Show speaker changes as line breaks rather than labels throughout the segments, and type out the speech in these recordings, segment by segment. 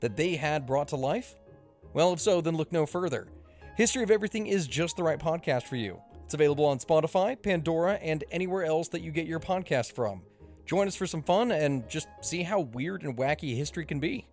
that they had brought to life? Well, if so, then look no further. History of Everything is just the right podcast for you. It's available on Spotify, Pandora, and anywhere else that you get your podcast from. Join us for some fun and just see how weird and wacky history can be.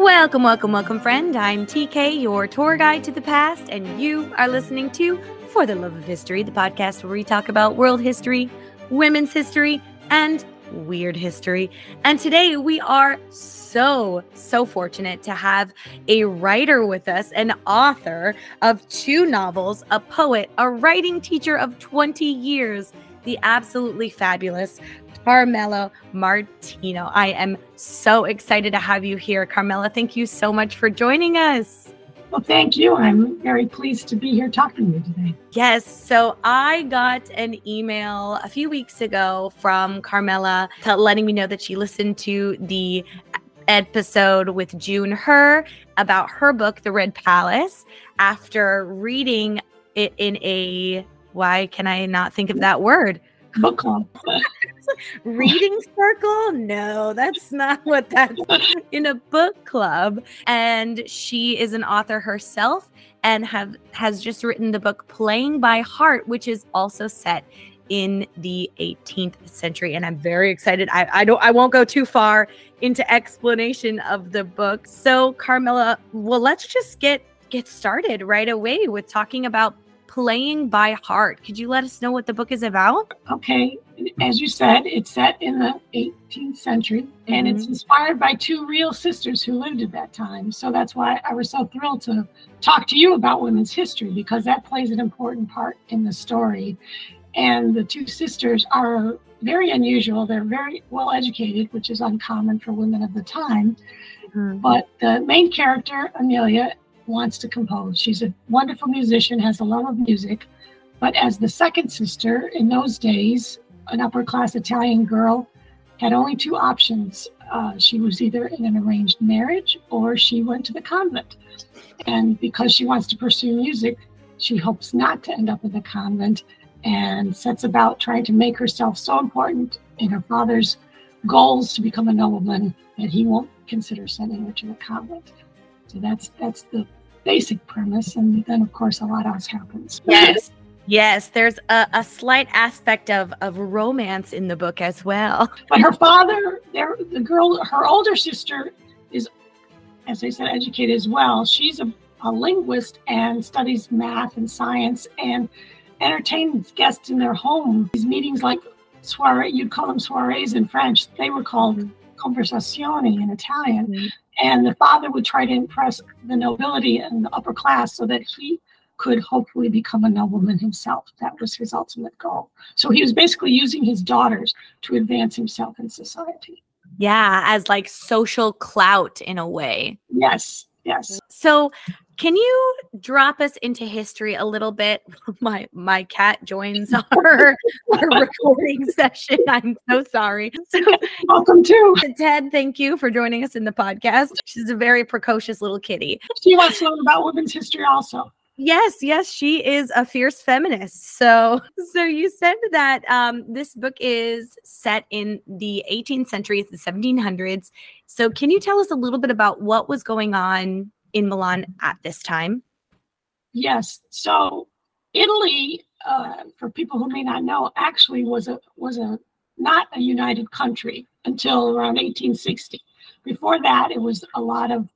Welcome, welcome, welcome, friend. I'm TK, your tour guide to the past, and you are listening to For the Love of History, the podcast where we talk about world history, women's history, and weird history. And today we are so, so fortunate to have a writer with us, an author of two novels, a poet, a writing teacher of 20 years, the absolutely fabulous Carmela Martino. I am so excited to have you here, Carmela. Thank you so much for joining us.
Well, thank you. I'm very pleased to be here talking to you today.
Yes, so I got an email a few weeks ago from Carmela letting me know that she listened to the episode with June Hur about her book, The Red Palace, after reading it in a why can I not think of that word?
Book club.
reading circle? No that's not what that's in a book club. And she is an author herself and have has just written the book playing by heart which is also set in the 18th century. And i'm very excited. I, I don't i won't go too far into explanation of the book. So carmela well let's just get get started right away with talking about playing by heart could you let us know what the book is about
Okay, as you said, it's set in the 18th century and it's mm-hmm. inspired by two real sisters who lived at that time. So that's why I was so thrilled to talk to you about women's history because that plays an important part in the story. And the two sisters are very unusual. They're very well educated, which is uncommon for women of the time. Mm-hmm. But the main character, Amelia, wants to compose. She's a wonderful musician, has a love of music. But as the second sister, in those days, an upper class Italian girl had only two options. Uh, she was either in an arranged marriage or she went to the convent. And because she wants to pursue music, she hopes not to end up in the convent and sets about trying to make herself so important in her father's goals to become a nobleman that he won't consider sending her to the convent. So that's that's the basic premise, and then of course a lot else happens.
Yes. Yes, there's a, a slight aspect of, of romance in the book as well.
But her father, there, the girl, her older sister is, as I said, educated as well. She's a, a linguist and studies math and science and entertains guests in their home. These meetings, like soiree, you'd call them soirees in French. They were called conversazioni in Italian.
Mhm.
And the father would try to impress the nobility and the upper class so that he could hopefully become a nobleman himself. That was his ultimate goal. So he was basically using his daughters to advance himself in society.
Yeah, as like social clout in a way.
Yes, yes.
So, can you drop us into history a little bit? My my cat joins our, our recording session. I'm so sorry. So,
Welcome to.
Ted, thank you for joining us in the podcast. She's a very precocious little kitty.
She wants to learn about women's history also.
Yes, yes, she is a fierce feminist. So, so you said that um, this book is set in the 18th century, the 1700s. So, can you tell us a little bit about what was going on in Milan at this time?
Yes. So Italy, uh, for people who may not know, actually was a was a not a united country until around 1860. Before that, it was a lot of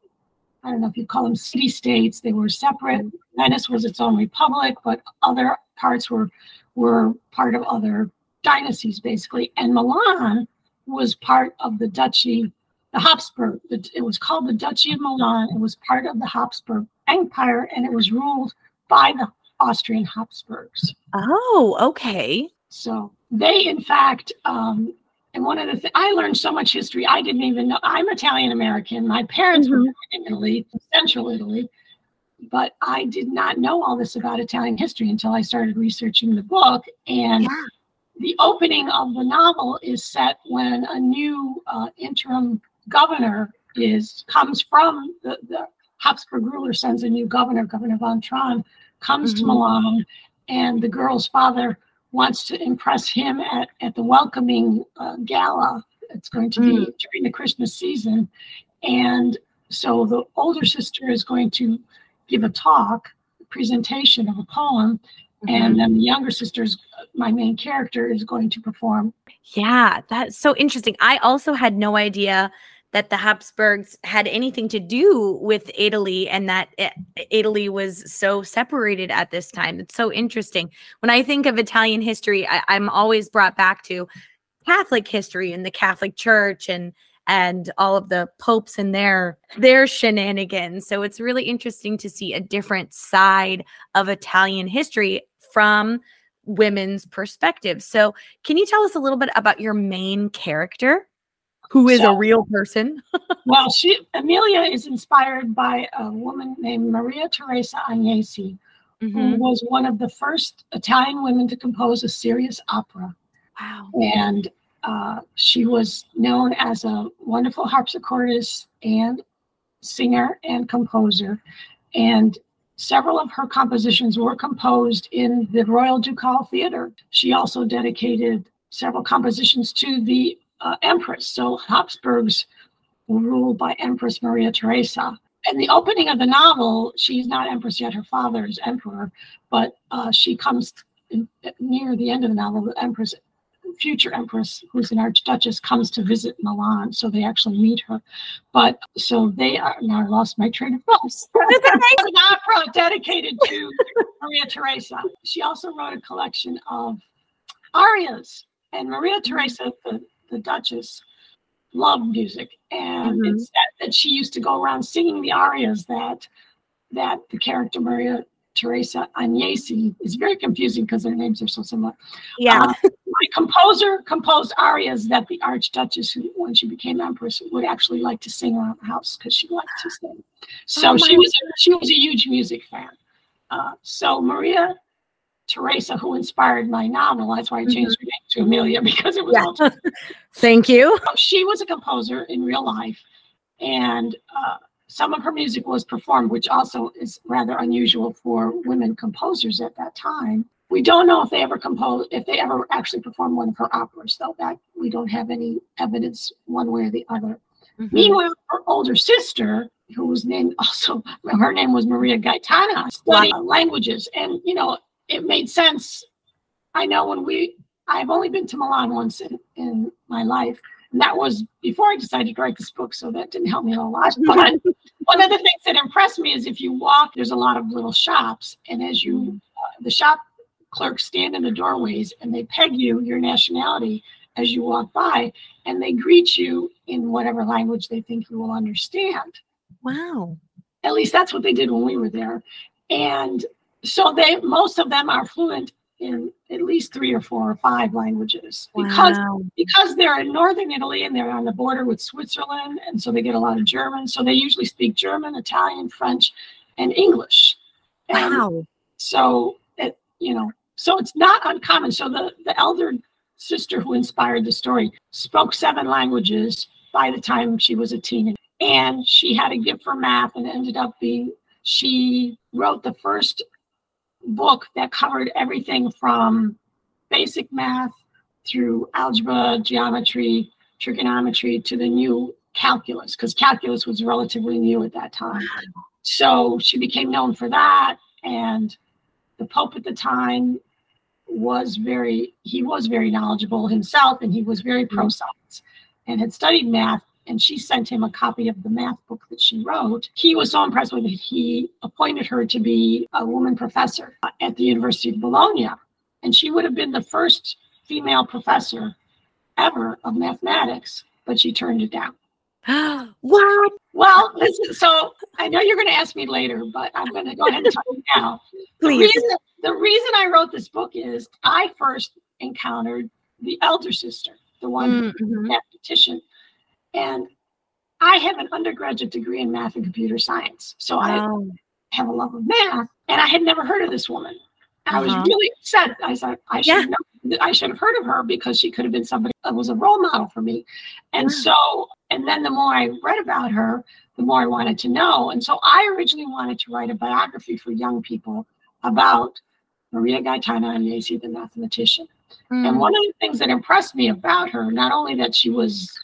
I don't know if you call them city states. They were separate. Venice was its own republic, but other parts were were part of other dynasties, basically. And Milan was part of the duchy, the Habsburg. It it was called the Duchy of Milan. It was part of the Habsburg Empire, and it was ruled by the Austrian Habsburgs.
Oh, okay.
So they, in fact, um, and one of the things I learned so much history, I didn't even know. I'm Italian American. My parents were
Mhm.
born in Italy, central Italy, but I did not know all this about Italian history until I started researching the book. And
Yeah.
the opening of the novel is set when a new uh, interim governor is comes from the, the Habsburg ruler sends a new governor, Governor von Traun, comes to
Mhm.
Milan, and the girl's father wants to impress him at, at the welcoming uh, gala. It's going to be mm-hmm. during the Christmas season. And so the older sister is going to give a talk, presentation of a poem, and mm-hmm. then the younger sister's, uh, my main character, is going to perform.
Yeah, that's so interesting. I also had no idea that the Habsburgs had anything to do with Italy and that Italy was so separated at this time. It's so interesting. When I think of Italian history, I, I'm always brought back to Catholic history and the Catholic Church and and all of the popes and their their shenanigans. So it's really interesting to see a different side of Italian history from women's perspective. So can you tell us a little bit about your main character, who is
So-
a real person?
Well, she Amelia is inspired by a woman named Maria Teresa Agnesi,
Mm-hmm.
who was one of the first Italian women to compose a serious opera.
Wow.
and uh, she was known as a wonderful harpsichordist and singer and composer. And several of her compositions were composed in the Royal Ducal Theater. She also dedicated several compositions to the uh, Empress. So Habsburgs were ruled by Empress Maria Theresa. In the opening of the novel, she's not Empress yet, her father is Emperor, but uh, she comes in, near the end of the novel, the Empress future empress, who's an archduchess, comes to visit Milan, so they actually meet her. But so they are. Now I lost my train of thought. an opera dedicated to Maria Theresa. She also wrote a collection of arias, and Maria Theresa, the, the Duchess, loved music, and
Mhm.
it's said that she used to go around singing the arias that that the character Maria Teresa Agnesi is very confusing because their names are so similar.
Yeah.
Uh, my composer composed arias that the Archduchess, who when she became empress, would actually like to sing around the house because she liked to sing. So
Oh,
she was she was a huge music fan. Uh, so Maria Teresa, who inspired my novel, that's why I changed her name to Amelia because it was
Yeah.
all
Thank you.
she was a composer in real life, and uh, some of her music was performed, which also is rather unusual for women composers at that time. We don't know if they ever composed, if they ever actually performed one of her operas, though. That we don't have any evidence one way or the other. Meanwhile, her older sister, who was named also, her name was Maria Gaetana, studied languages, and you know, it made sense. I know when we, I've only been to Milan once in, in my life, and that was before I decided to write this book, so that didn't help me a lot. But one of the things that impressed me is if you walk, there's a lot of little shops, and as you, uh, the shop clerks stand in the doorways and they peg you your nationality as you walk by, and they greet you in whatever language they think you will understand
Wow.
at least that's what they did when we were there and so they most of them are fluent in at least three or four or five languages because
Wow.
because they're in northern italy and they're on the border with switzerland and so they get a lot of german so they usually speak german italian french and english and
Wow.
so it you know so it's not uncommon so the the elder sister who inspired the story spoke seven languages by the time she was a teenager and she had a gift for math and ended up being she wrote the first book that covered everything from basic math through algebra geometry trigonometry to the new calculus because calculus was relatively new at that time. So she became known for that and the pope at the time was very he was very knowledgeable himself and he was very pro science and had studied math and she sent him a copy of the math book that she wrote he was so impressed with it he appointed her to be a woman professor at the university of bologna and she would have been the first female professor ever of mathematics but she turned it down
what?
Well, listen, so I know you're going to ask me later, but I'm going to go ahead and tell you now. The
Please.
reason, the reason I wrote this book is I first encountered the elder sister, the one mm-hmm. petition. And I have an undergraduate degree in math and computer science. So I have a love of math, and I had never heard of this woman. I was
Uh-huh.
really upset. I said I should
Yeah.
have I should have heard of her because she could have been somebody that was a role model for me. And so, and then the more I read about her, the more I wanted to know. And so I originally wanted to write a biography for young people about Maria Gaetana Agnesi, the mathematician. And
Mm.
one of the things that impressed me about her, not only that she was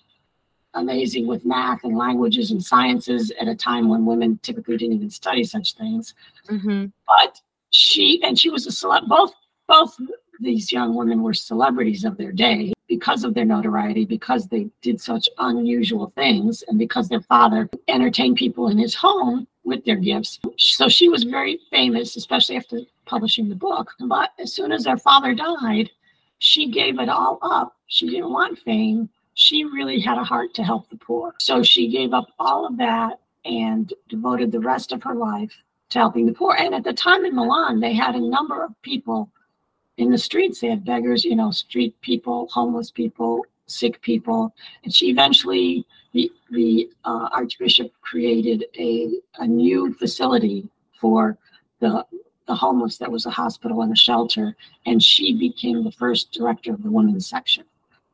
amazing with math and languages and sciences at a time when women typically didn't even study such things,
Mhm.
but she and she was a celeb. Both both these young women were celebrities of their day because of their notoriety, because they did such unusual things, and because their father entertained people in his home with their gifts. So she was very famous, especially after publishing the book. But as soon as their father died, she gave it all up. She didn't want fame. She really had a heart to help the poor. So she gave up all of that and devoted the rest of her life to helping the poor. And at the time in Milan, they had a number of people in the streets. They had beggars, you know, street people, homeless people, sick people. And she eventually, the, the uh, Archbishop created a, a new facility for the, the homeless that was a hospital and a shelter. And she became the first director of the women's section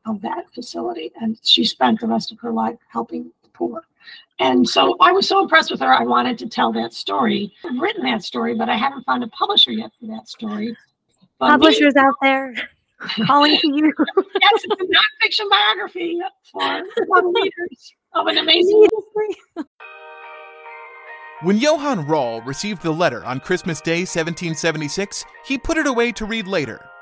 of that facility. And she spent the rest of her life helping the poor. And so I was so impressed with her. I wanted to tell that story. I've written that story, but I haven't found a publisher yet for that story. But me-
Publishers out there calling to you.
yes, it's a nonfiction biography for young leaders of an amazing.
When Johann Rahl received the letter on Christmas Day 1776, he put it away to read later.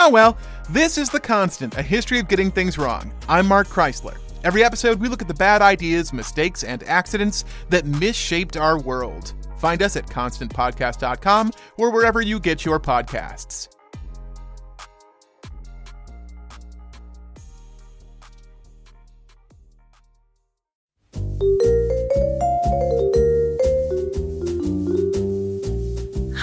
Oh well, this is The Constant, a history of getting things wrong. I'm Mark Chrisler. Every episode, we look at the bad ideas, mistakes, and accidents that misshaped our world. Find us at constantpodcast.com or wherever you get your podcasts.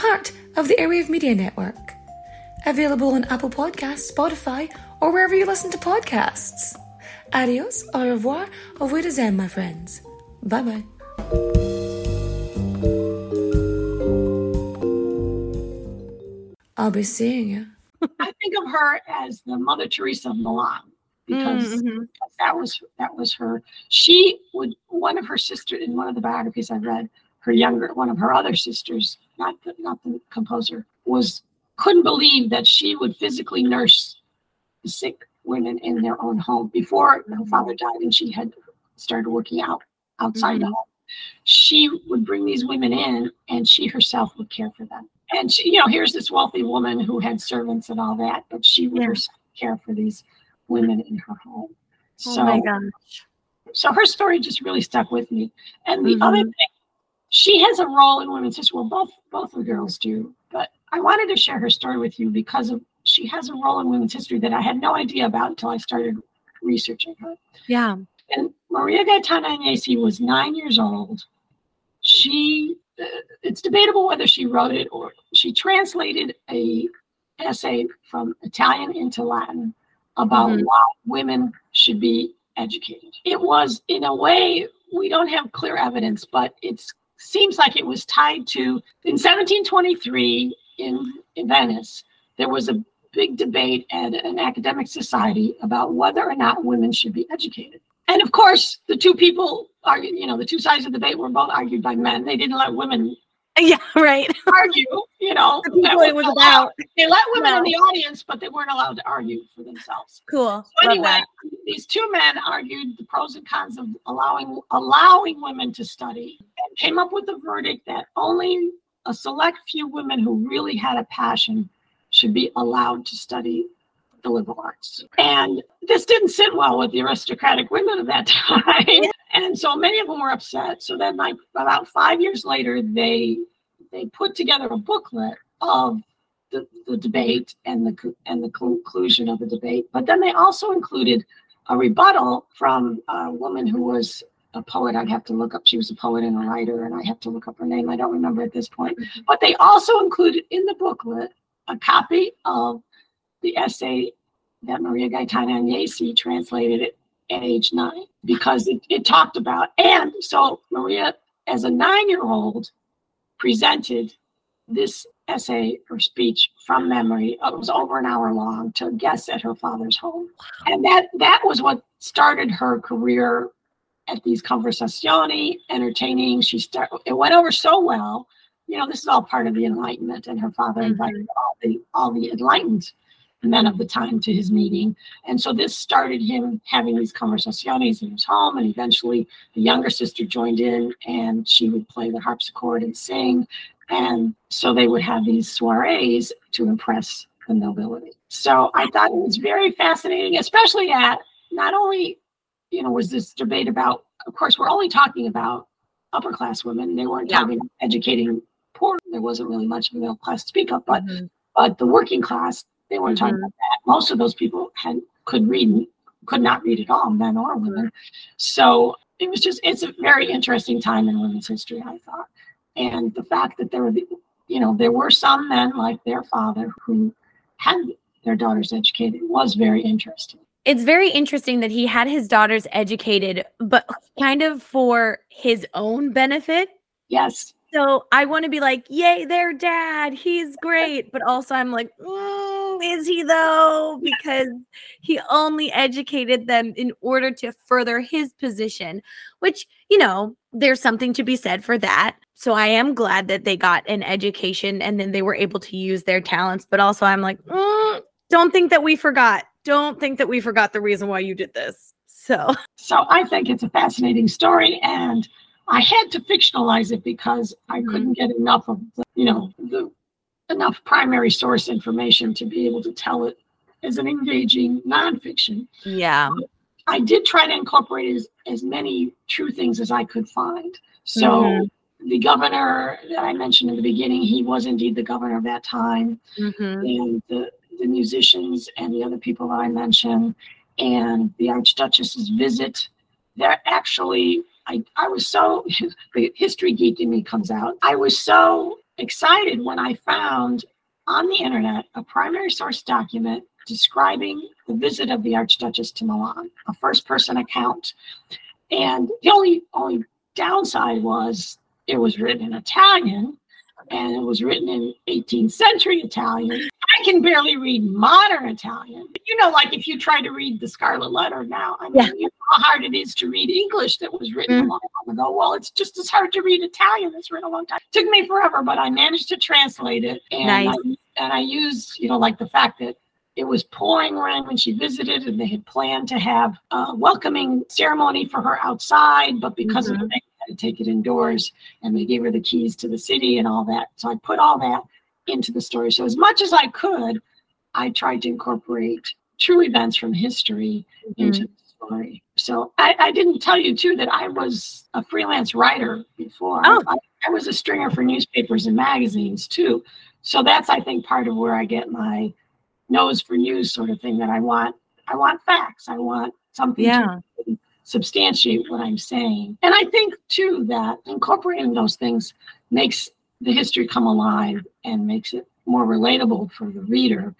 part of the Airwave Media Network. Available on Apple Podcasts, Spotify, or wherever you listen to podcasts. Adios, au revoir, au revoir, my friends. Bye bye. I'll be seeing you.
I think of her as the Mother Teresa of Milan because
Mhm.
that was that was her. She would one of her sisters in one of the biographies I read. Her younger one of her other sisters, not the not the composer, was couldn't believe that she would physically nurse the sick women in their own home before her father died and she had started working out outside the home. She would bring these women in and she herself would care for them. And she, you know, here's this wealthy woman who had servants and all that, but she would
Yeah.
herself care for these women in her home.
Oh
So,
my gosh.
so her story just really stuck with me. And the
Mhm.
other thing, she has a role in women's history. Well, both both the girls do, but I wanted to share her story with you because of she has a role in women's history that I had no idea about until I started researching her.
Yeah.
And Maria Gaetana Agnesi was nine years old. She, uh, it's debatable whether she wrote it or she translated a essay from Italian into Latin about
Mhm.
why women should be educated. It was, in a way, we don't have clear evidence, but it seems like it was tied to in 1723 in, in Venice, there was a big debate at an academic society about whether or not women should be educated. And of course, the two people argued, you know, the two sides of the debate were both argued by men. They didn't let women
Yeah, right.
argue, you know.
The people it was about.
They let women
No.
in the audience, but they weren't allowed to argue for themselves.
Cool.
So
Love
anyway,
that.
these two men argued the pros and cons of allowing allowing women to study and came up with a verdict that only a select few women who really had a passion should be allowed to study the liberal arts. And this didn't sit well with the aristocratic women of that time. And so many of them were upset. So then like about five years later, they they put together a booklet of the, the debate and the and the conclusion of the debate. But then they also included a rebuttal from a woman who was a poet. I'd have to look up. She was a poet and a writer, and I have to look up her name. I don't remember at this point. But they also included in the booklet a copy of the essay that Maria Gaetana Agnesi translated it at age nine because it, it talked about and so Maria as a nine-year-old presented this essay or speech from memory. It was over an hour long to guests at her father's home. And that that was what started her career at these conversazioni, entertaining. She start it went over so well. You know, this is all part of the Enlightenment, and her father invited mm-hmm. all the all the enlightened men of the time to his meeting. And so this started him having these conversazioni in his home, and eventually the younger sister joined in and she would play the harpsichord and sing. And so they would have these soirees to impress the nobility. So I thought it was very fascinating, especially at not only, you know, was this debate about, of course, we're only talking about upper class women. They weren't
Yeah.
talking about educating poor. There wasn't really much of a middle class to speak of, but
Mhm.
but the working class, they weren't talking
Mhm.
about that. Most of those people had could read could not read at all, men or women. So it was just it's a very interesting time in women's history, I thought. And the fact that there were the, you know, there were some men like their father who had their daughters educated was very interesting.
It's very interesting that he had his daughters educated, but kind of for his own benefit.
Yes.
So I want to be like, yay, their dad, he's great. But also, I'm like, mm, is he though? Because he only educated them in order to further his position, which, you know, there's something to be said for that. So I am glad that they got an education and then they were able to use their talents. But also, I'm like, mm, don't think that we forgot. Don't think that we forgot the reason why you did this. So,
So I think it's a fascinating story, and I had to fictionalize it because I couldn't get enough of the, you know, the enough primary source information to be able to tell it as an engaging nonfiction.
yeah.
I did try to incorporate as, as many true things as I could find. So
Mhm.
the governor that I mentioned in the beginning, he was indeed the governor of that time
Mhm.
and the, the musicians and the other people that I mentioned, and the Archduchess's visit. They're actually, I, I was so, the history geek in me comes out. I was so excited when I found on the internet a primary source document describing the visit of the Archduchess to Milan, a first person account. And the only, only downside was it was written in Italian and it was written in 18th century Italian. I can barely read modern Italian. You know, like if you try to read the Scarlet Letter now, I mean,
Yeah.
you know how hard it is to read English that was written
Mm.
a long time ago. Well, it's just as hard to read Italian that's written a long time. It took me forever, but I managed to translate it. And
Nice.
I, and I used, you know, like the fact that it was pouring rain when she visited, and they had planned to have a welcoming ceremony for her outside, but because of the rain, they had to take it indoors, and they gave her the keys to the city and all that. So I put all that into the story. So as much as I could, I tried to incorporate true events from history mm-hmm. into the story. So I, I didn't tell you too that I was a freelance writer before.
Oh.
I, I was a stringer for newspapers and magazines too. So that's I think part of where I get my nose for news sort of thing that I want. I want facts. I want something
Yeah.
to substantiate what I'm saying. And I think too that incorporating those things makes the history come alive and makes it more relatable for the reader.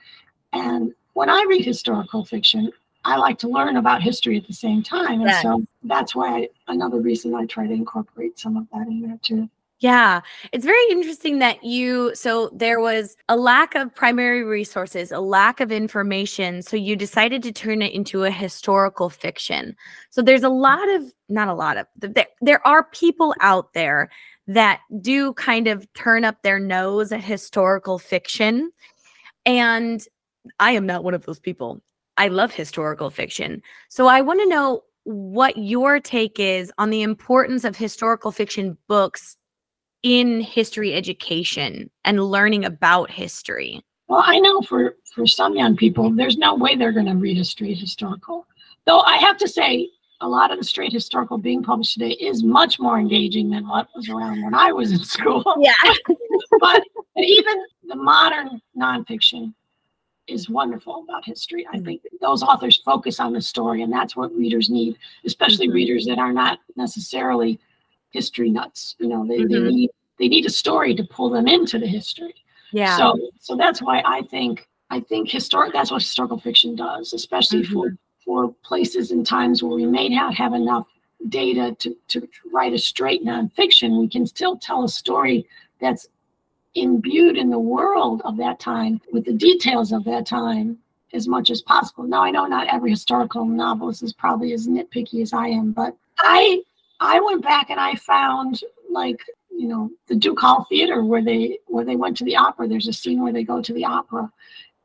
And when I read historical fiction, I like to learn about history at the same time. And
Yes.
so that's why another reason I try to incorporate some of that in there too.
Yeah, it's very interesting that you so there was a lack of primary resources, a lack of information, so you decided to turn it into a historical fiction. So there's a lot of not a lot of there there are people out there that do kind of turn up their nose at historical fiction and I am not one of those people. I love historical fiction. So I want to know what your take is on the importance of historical fiction books in history education and learning about history.
Well, I know for for some young people, there's no way they're going to read a straight historical. Though I have to say, a lot of the straight historical being published today is much more engaging than what was around when I was in school.
Yeah.
but even the modern nonfiction is wonderful about history. I think those authors focus on the story, and that's what readers need, especially
Mhm.
readers that are not necessarily history nuts. You know, they, they
Mhm.
need they need a story to pull them into the history.
Yeah.
So so that's why I think I think historic that's what historical fiction does, especially for for places and times where we may not have enough data to, to write a straight nonfiction, we can still tell a story that's imbued in the world of that time with the details of that time as much as possible. Now I know not every historical novelist is probably as nitpicky as I am, but I I went back and I found like you know the Ducal Theater where they where they went to the opera. There's a scene where they go to the opera,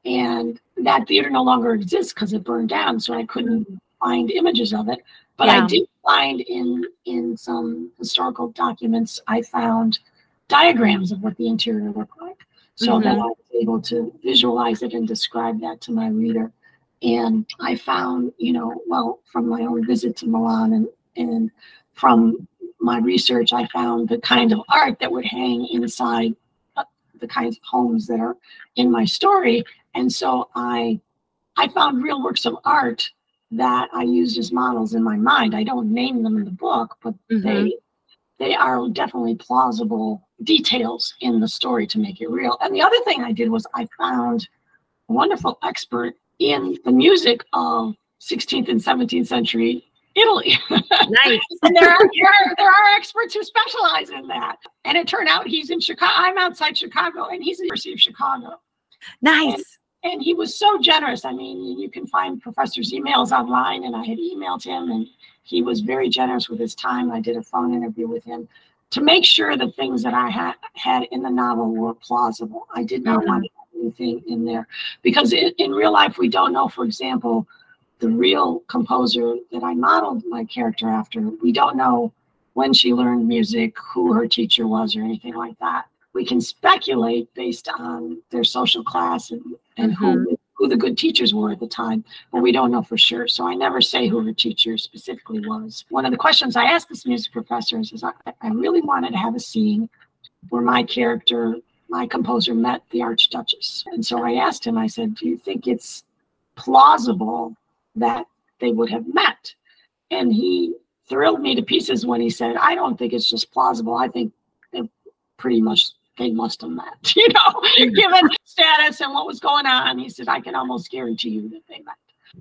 and that theater no longer exists because it burned down. So I couldn't find images of it, but
Yeah.
I did find in in some historical documents I found diagrams of what the interior looked like, so that
Mhm.
I was able to visualize it and describe that to my reader. And I found, you know, well, from my own visit to Milan and and from my research, I found the kind of art that would hang inside uh, the kinds of homes that are in my story. And so I, I found real works of art that I used as models in my mind. I don't name them in the book, but
Mhm.
they, they are definitely plausible details in the story to make it real. And the other thing I did was I found a wonderful expert in the music of 16th and 17th century Italy.
nice.
and there are, there are there are experts who specialize in that. And it turned out he's in Chicago. I'm outside Chicago, and he's in the University of Chicago.
Nice.
And he was so generous. I mean, you can find professors' emails online, and I had emailed him, and he was very generous with his time. I did a phone interview with him to make sure the things that I had had in the novel were plausible. I did not
Mhm.
want to have anything in there because in, in real life we don't know. For example, the real composer that I modeled my character after, we don't know when she learned music, who her teacher was, or anything like that. We can speculate based on their social class and, and who, mm-hmm. who the good teachers were at the time, but we don't know for sure. So I never say who her teacher specifically was. One of the questions I asked this music professor is, is I, I really wanted to have a scene where my character, my composer, met the Archduchess. And so I asked him, I said, Do you think it's plausible that they would have met? And he thrilled me to pieces when he said, I don't think it's just plausible. I think they pretty much they must have met, you know, given status and what was going on. He said, I can almost guarantee you that they met.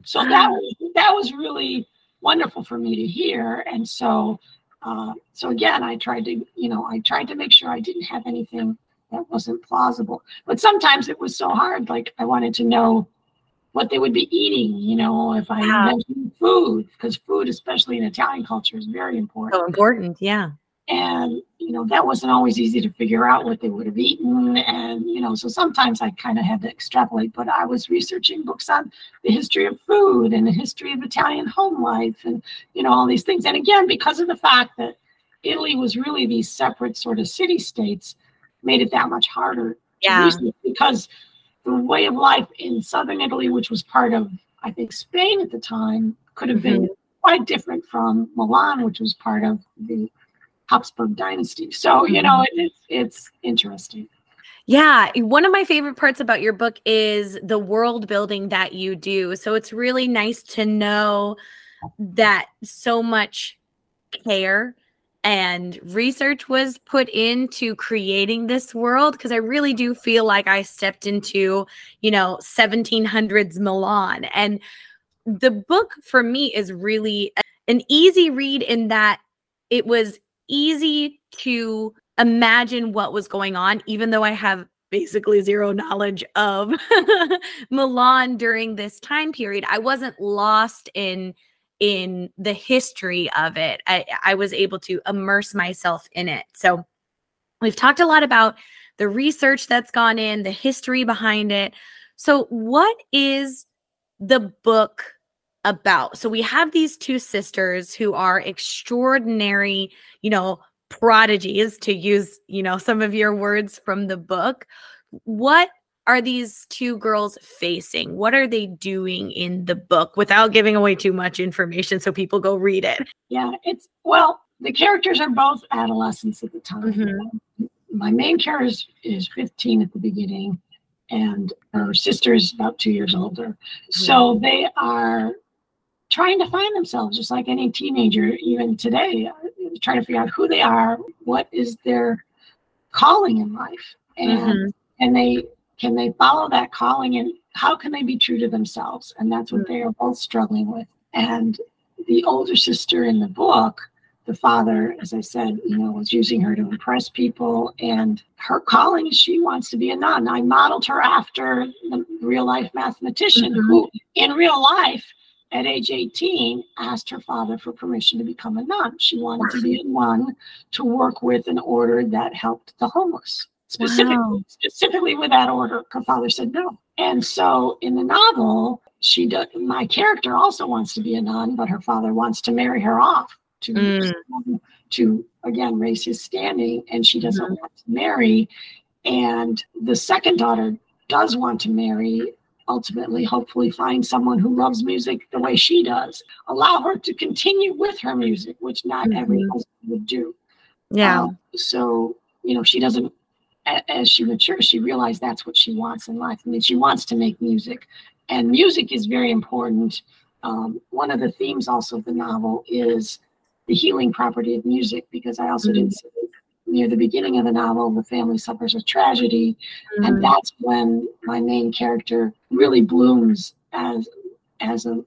So that was that was really wonderful for me to hear. And so uh, so again, I tried to, you know, I tried to make sure I didn't have anything that wasn't plausible. But sometimes it was so hard. Like I wanted to know what they would be eating, you know, if I mentioned food, because food, especially in Italian culture, is very important.
So important. Yeah.
And, you know, that wasn't always easy to figure out what they would have eaten. And, you know, so sometimes I kind of had to extrapolate, but I was researching books on the history of food and the history of Italian home life and, you know, all these things. And again, because of the fact that Italy was really these separate sort of city states, made it that much harder
Yeah.
because the way of life in southern Italy, which was part of, I think, Spain at the time, could have mm-hmm. been quite different from Milan, which was part of the Habsburg dynasty. So, you know, it, it's it's interesting.
Yeah, one of my favorite parts about your book is the world building that you do. So it's really nice to know that so much care and research was put into creating this world because I really do feel like I stepped into, you know, 1700s Milan and the book for me is really an easy read in that it was easy to imagine what was going on, even though I have basically zero knowledge of Milan during this time period. I wasn't lost in in the history of it. I, I was able to immerse myself in it. So we've talked a lot about the research that's gone in, the history behind it. So, what is the book about? So, we have these two sisters who are extraordinary, you know, prodigies to use, you know, some of your words from the book. What are these two girls facing? What are they doing in the book without giving away too much information so people go read it?
Yeah, it's well, the characters are both adolescents at the time. Mm-hmm. My main character is, is 15 at the beginning, and her sister is about two years older. Mm-hmm. So they are trying to find themselves, just like any teenager, even today, uh, trying to figure out who they are, what is their calling in life, and mm-hmm. and they can they follow that calling, and how can they be true to themselves? And that's what mm-hmm. they are both struggling with. And the older sister in the book, the father, as I said, you know, was using her to impress people, and her calling is she wants to be a nun. I modeled her after the real life mathematician mm-hmm. who, in real life, at age 18, asked her father for permission to become a nun. She wanted to be a nun to work with an order that helped the homeless. Specifically, wow. specifically with that order, her father said no. And so in the novel, she does my character also wants to be a nun, but her father wants to marry her off to mm. to again raise his standing, and she doesn't mm-hmm. want to marry. And the second daughter does want to marry ultimately hopefully find someone who loves music the way she does. Allow her to continue with her music which not mm-hmm. every husband would do.
Yeah. Um,
so you know she doesn't as she matures she realized that's what she wants in life. I mean she wants to make music. And music is very important. Um, one of the themes also of the novel is the healing property of music because i also mm-hmm. didn't near the beginning of the novel, the family suffers a tragedy, mm-hmm. and that's when my main character really blooms as as a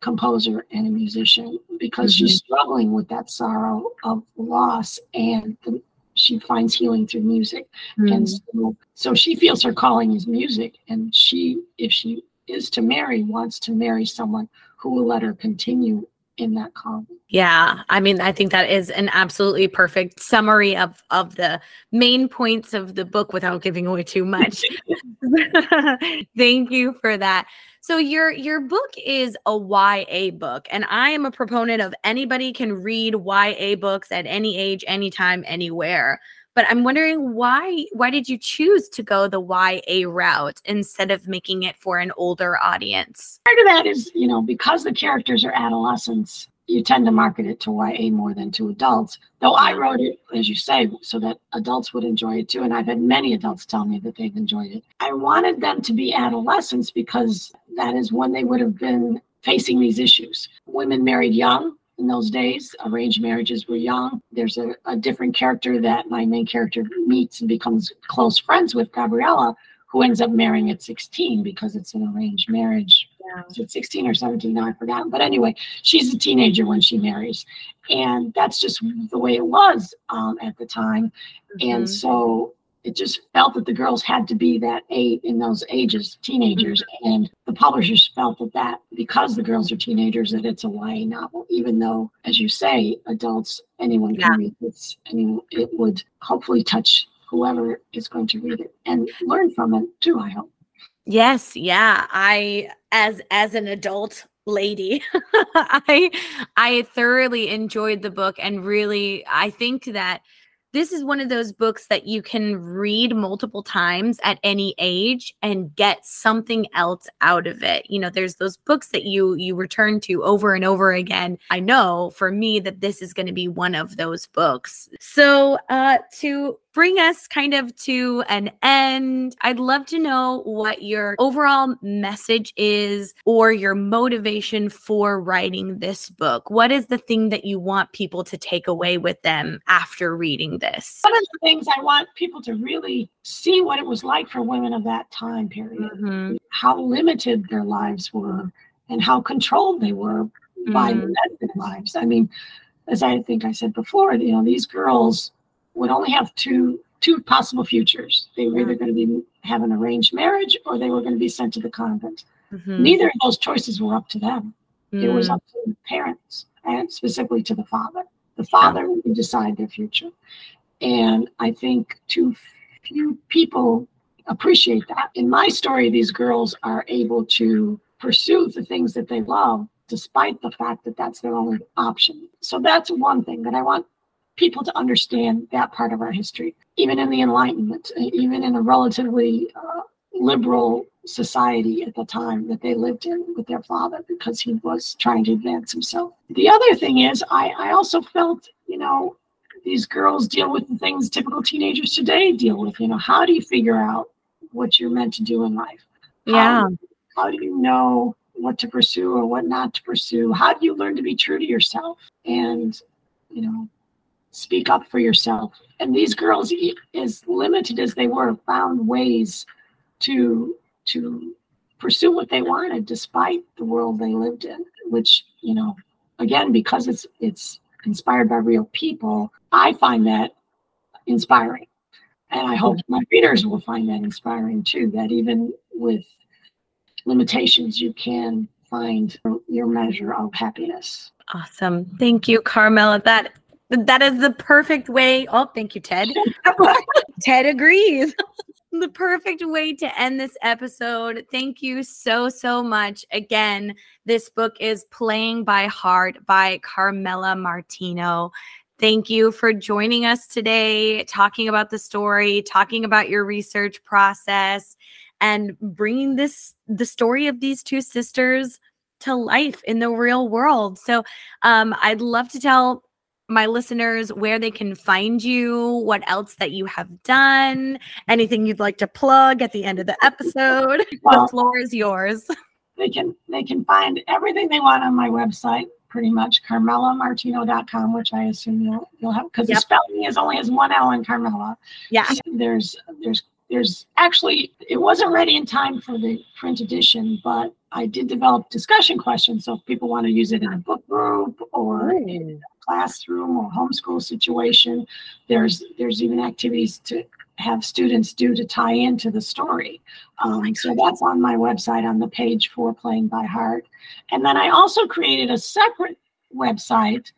composer and a musician because mm-hmm. she's struggling with that sorrow of loss and the, she finds healing through music mm-hmm. and so, so she feels her calling is music and she if she is to marry wants to marry someone who will let her continue in that calling.
Yeah, I mean, I think that is an absolutely perfect summary of of the main points of the book without giving away too much. Thank you for that. So your your book is a YA book and I am a proponent of anybody can read YA books at any age, anytime, anywhere. But I'm wondering why why did you choose to go the YA route instead of making it for an older audience?
Part of that is, you know, because the characters are adolescents, you tend to market it to YA more than to adults. Though I wrote it, as you say, so that adults would enjoy it too. And I've had many adults tell me that they've enjoyed it. I wanted them to be adolescents because that is when they would have been facing these issues. Women married young, in those days. Arranged marriages were young. There's a, a different character that my main character meets and becomes close friends with, Gabriella, who ends up marrying at 16 because it's an arranged marriage. Yeah. Is it 16 or 17? Now I forgot. But anyway, she's a teenager when she marries. And that's just the way it was um, at the time. Mm-hmm. And so it just felt that the girls had to be that eight in those ages, teenagers. Mm-hmm. And the publishers felt that that because the girls are teenagers, that it's a YA novel, even though, as you say, adults, anyone can yeah. read this. and it would hopefully touch whoever is going to read it and learn from it too, I hope.
Yes, yeah. I as as an adult lady, I I thoroughly enjoyed the book and really I think that this is one of those books that you can read multiple times at any age and get something else out of it. You know, there's those books that you you return to over and over again. I know for me that this is going to be one of those books. So, uh to bring us kind of to an end, I'd love to know what your overall message is or your motivation for writing this book. What is the thing that you want people to take away with them after reading this?
One of the things I want people to really see what it was like for women of that time period, mm-hmm. how limited their lives were and how controlled they were by the
Mm.
their lives. I mean, as I think I said before, you know, these girls would only have two two possible futures. They were either going to be have an arranged marriage or they were going to be sent to the convent.
Mhm.
Neither of those choices were up to them. It was
Mm.
up to the parents and specifically to the father. The father would decide their future. And I think too few people appreciate that. In my story, these girls are able to pursue the things that they love despite the fact that that's their only option. So that's one thing that I want people to understand that part of our history. Even in the Enlightenment, even in a relatively uh, liberal society at the time that they lived in with their father because he was trying to advance himself. The other thing is, I, I also felt, you know, these girls deal with the things typical teenagers today deal with. You know, how do you figure out what you're meant to do in life?
Yeah.
How, how do you know what to pursue or what not to pursue? How do you learn to be true to yourself and, you know, speak up for yourself? And these girls, as limited as they were, found ways to to pursue what they wanted despite the world they lived in, which, you know, again, because it's it's inspired by real people, I find that inspiring. And I hope my readers will find that inspiring too, that even with limitations, you can find your measure of happiness.
Awesome. Thank you, Carmela. That that is the perfect way. Oh, thank you, Ted. Ted agrees. the perfect way to end this episode. Thank you so, so much. Again, this book is Playing by Heart by Carmela Martino. Thank you for joining us today, talking about the story, talking about your research process, and bringing this the story of these two sisters to life in the real world. So, um, I'd love to tell my listeners where they can find you, what else that you have done, anything you'd like to plug at the end of the episode.
Well-
the floor is yours.
They can they can find everything they want on my website, pretty much carmelamartino.com, which I assume you'll you'll have because
Yep.
the spelling is only has one L in Carmela.
Yeah.
There's there's there's actually it wasn't ready in time for the print edition, but I did develop discussion questions. So if people want to use it in a book group or in a classroom or homeschool situation, there's there's even activities to have students do to tie into the story. Um, so that's on my website on the page for Playing by Heart. And then I also created a separate website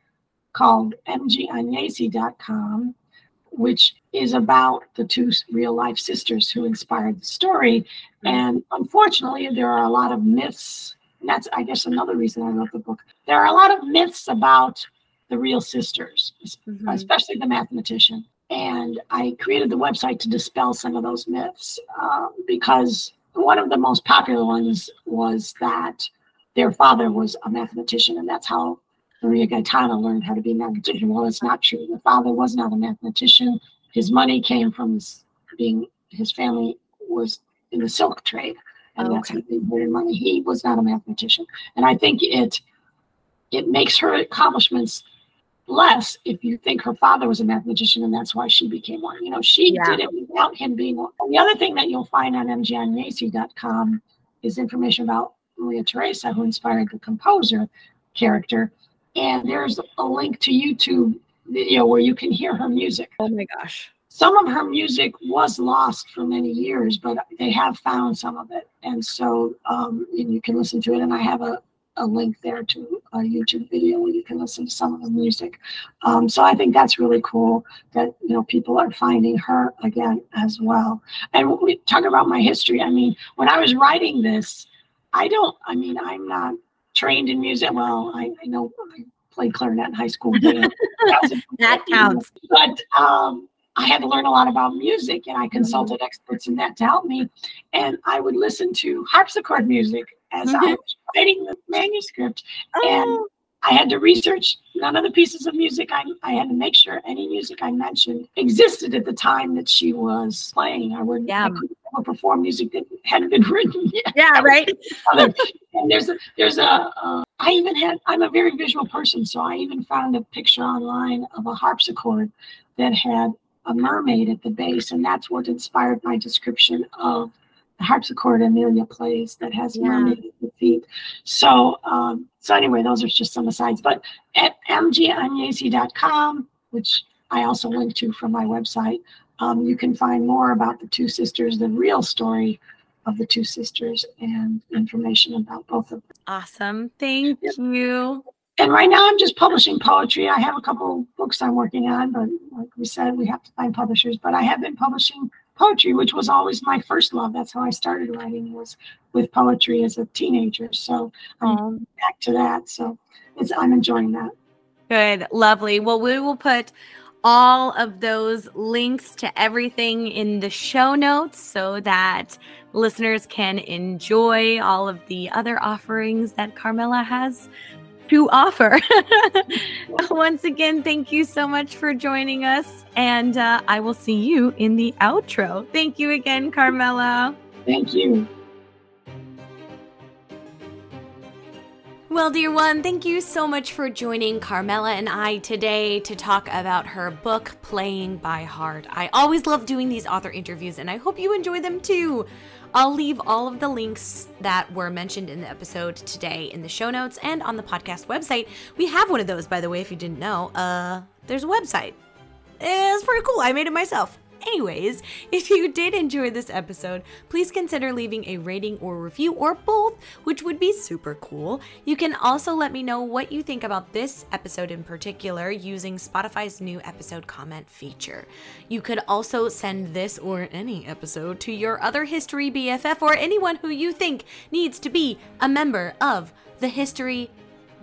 called mgagnesi.com, which is about the two real life sisters who inspired the story. And unfortunately, there are a lot of myths. And that's, I guess, another reason I wrote the book. There are a lot of myths about the real sisters,
Mhm.
especially the mathematician. And I created the website to dispel some of those myths uh, because one of the most popular ones was that their father was a mathematician, and that's how Maria Gaetana learned how to be a mathematician. Well, it's not true. The father was not a mathematician. His money came from being his family was in the silk trade, and that's how
Okay.
they made money. He was not a mathematician, and I think it it makes her accomplishments less if you think her father was a mathematician and that's why she became one. You know, she
Yeah.
did it without him being one. And the other thing that you'll find on mgagnesi.com is information about Maria Teresa, who inspired the composer character. And there's a link to YouTube video where you can hear her music.
Oh my gosh.
Some of her music was lost for many years, but they have found some of it. And so um, and you can listen to it. And I have a, a link there to a YouTube video where you can listen to some of the music. Um, so I think that's really cool that, you know, people are finding her again as well. And when we talk about my history, I mean, when I was writing this, I don't, I mean, I'm not trained in music. Well, I, I know I played clarinet in high school.
That counts.
But um, I had to learn a lot about music, and I consulted experts in that to help me. And I would listen to harpsichord music as I was writing the manuscript, and
Oh,
I had to research none of the pieces of music. I, I had to make sure any music I mentioned existed at the time that she was playing. I wouldn't
Yeah.
I couldn't ever perform music that hadn't been written yet
yeah, right.
and there's a there's a uh, I even had I'm a very visual person, so I even found a picture online of a harpsichord that had a mermaid at the base, and that's what inspired my description of harpsichord Amelia plays that has
Yeah.
mermaid the feet. So, um, so anyway, those are just some asides. But at mgagnesi.com, which I also link to from my website, um, you can find more about the two sisters, the real story of the two sisters, and information about both of them.
Awesome. Thank
Yep.
you.
And right now, I'm just publishing poetry. I have a couple books I'm working on, but like we said, we have to find publishers. But I have been publishing poetry, which was always my first love. That's how I started writing was with poetry as a teenager. So I'm
Um,
back to that. So it's I'm enjoying that.
Good, lovely. Well, we will put all of those links to everything in the show notes so that listeners can enjoy all of the other offerings that Carmela has to offer. Once again, thank you so much for joining us, and uh, I will see you in the outro. Thank you again, Carmela.
Thank you.
Well, dear one, thank you so much for joining Carmela and I today to talk about her book, Playing by Heart. I always love doing these author interviews, and I hope you enjoy them too. I'll leave all of the links that were mentioned in the episode today in the show notes and on the podcast website. We have one of those, by the way, if you didn't know. Uh, there's a website. It's pretty cool. I made it myself. Anyways, if you did enjoy this episode, please consider leaving a rating or review or both, which would be super cool. You can also let me know what you think about this episode in particular using Spotify's new episode comment feature. You could also send this or any episode to your other history BFF or anyone who you think needs to be a member of the History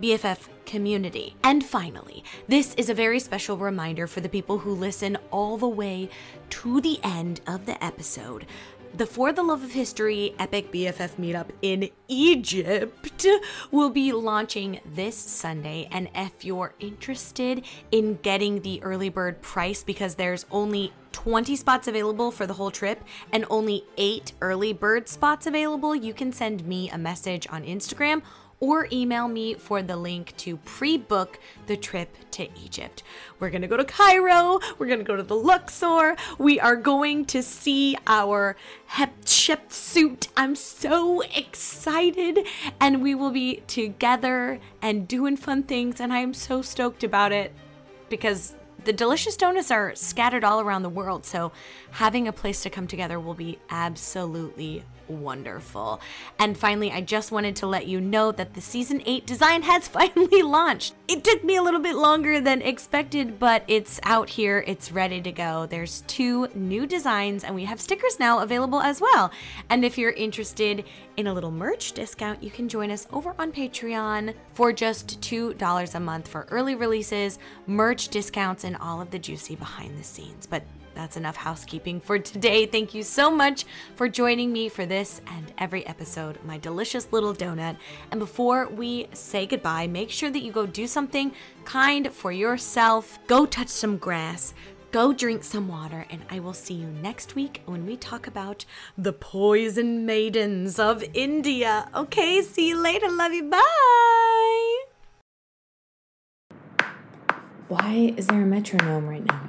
BFF community. And finally, this is a very special reminder for the people who listen all the way to the end of the episode. The For the Love of History Epic BFF meetup in Egypt will be launching this Sunday. And if you're interested in getting the early bird price, because there's only 20 spots available for the whole trip and only eight early bird spots available, you can send me a message on Instagram or email me for the link to pre book the trip to Egypt. We're gonna go to Cairo, we're gonna go to the Luxor, we are going to see our Hatshepsut. I'm so excited, and we will be together and doing fun things, and I am so stoked about it because the delicious donuts are scattered all around the world, so having a place to come together will be absolutely wonderful. And finally, I just wanted to let you know that the season 8 design has finally launched. It took me a little bit longer than expected, but it's out here, it's ready to go. There's two new designs, and we have stickers now available as well. And if you're interested in a little merch discount, you can join us over on Patreon for just $2 a month for early releases, merch discounts, and all of the juicy behind the scenes. But that's enough housekeeping for today. Thank you so much for joining me for this and every episode, my delicious little donut. And before we say goodbye, make sure that you go do something kind for yourself. Go touch some grass. Go drink some water, and I will see you next week when we talk about the poison maidens of India. Okay, see you later. Love you. Bye.
Why is there a metronome right now?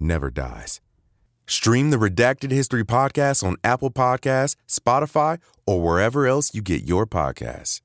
never dies. Stream the Redacted History Podcast on Apple Podcasts, Spotify, or wherever else you get your podcasts.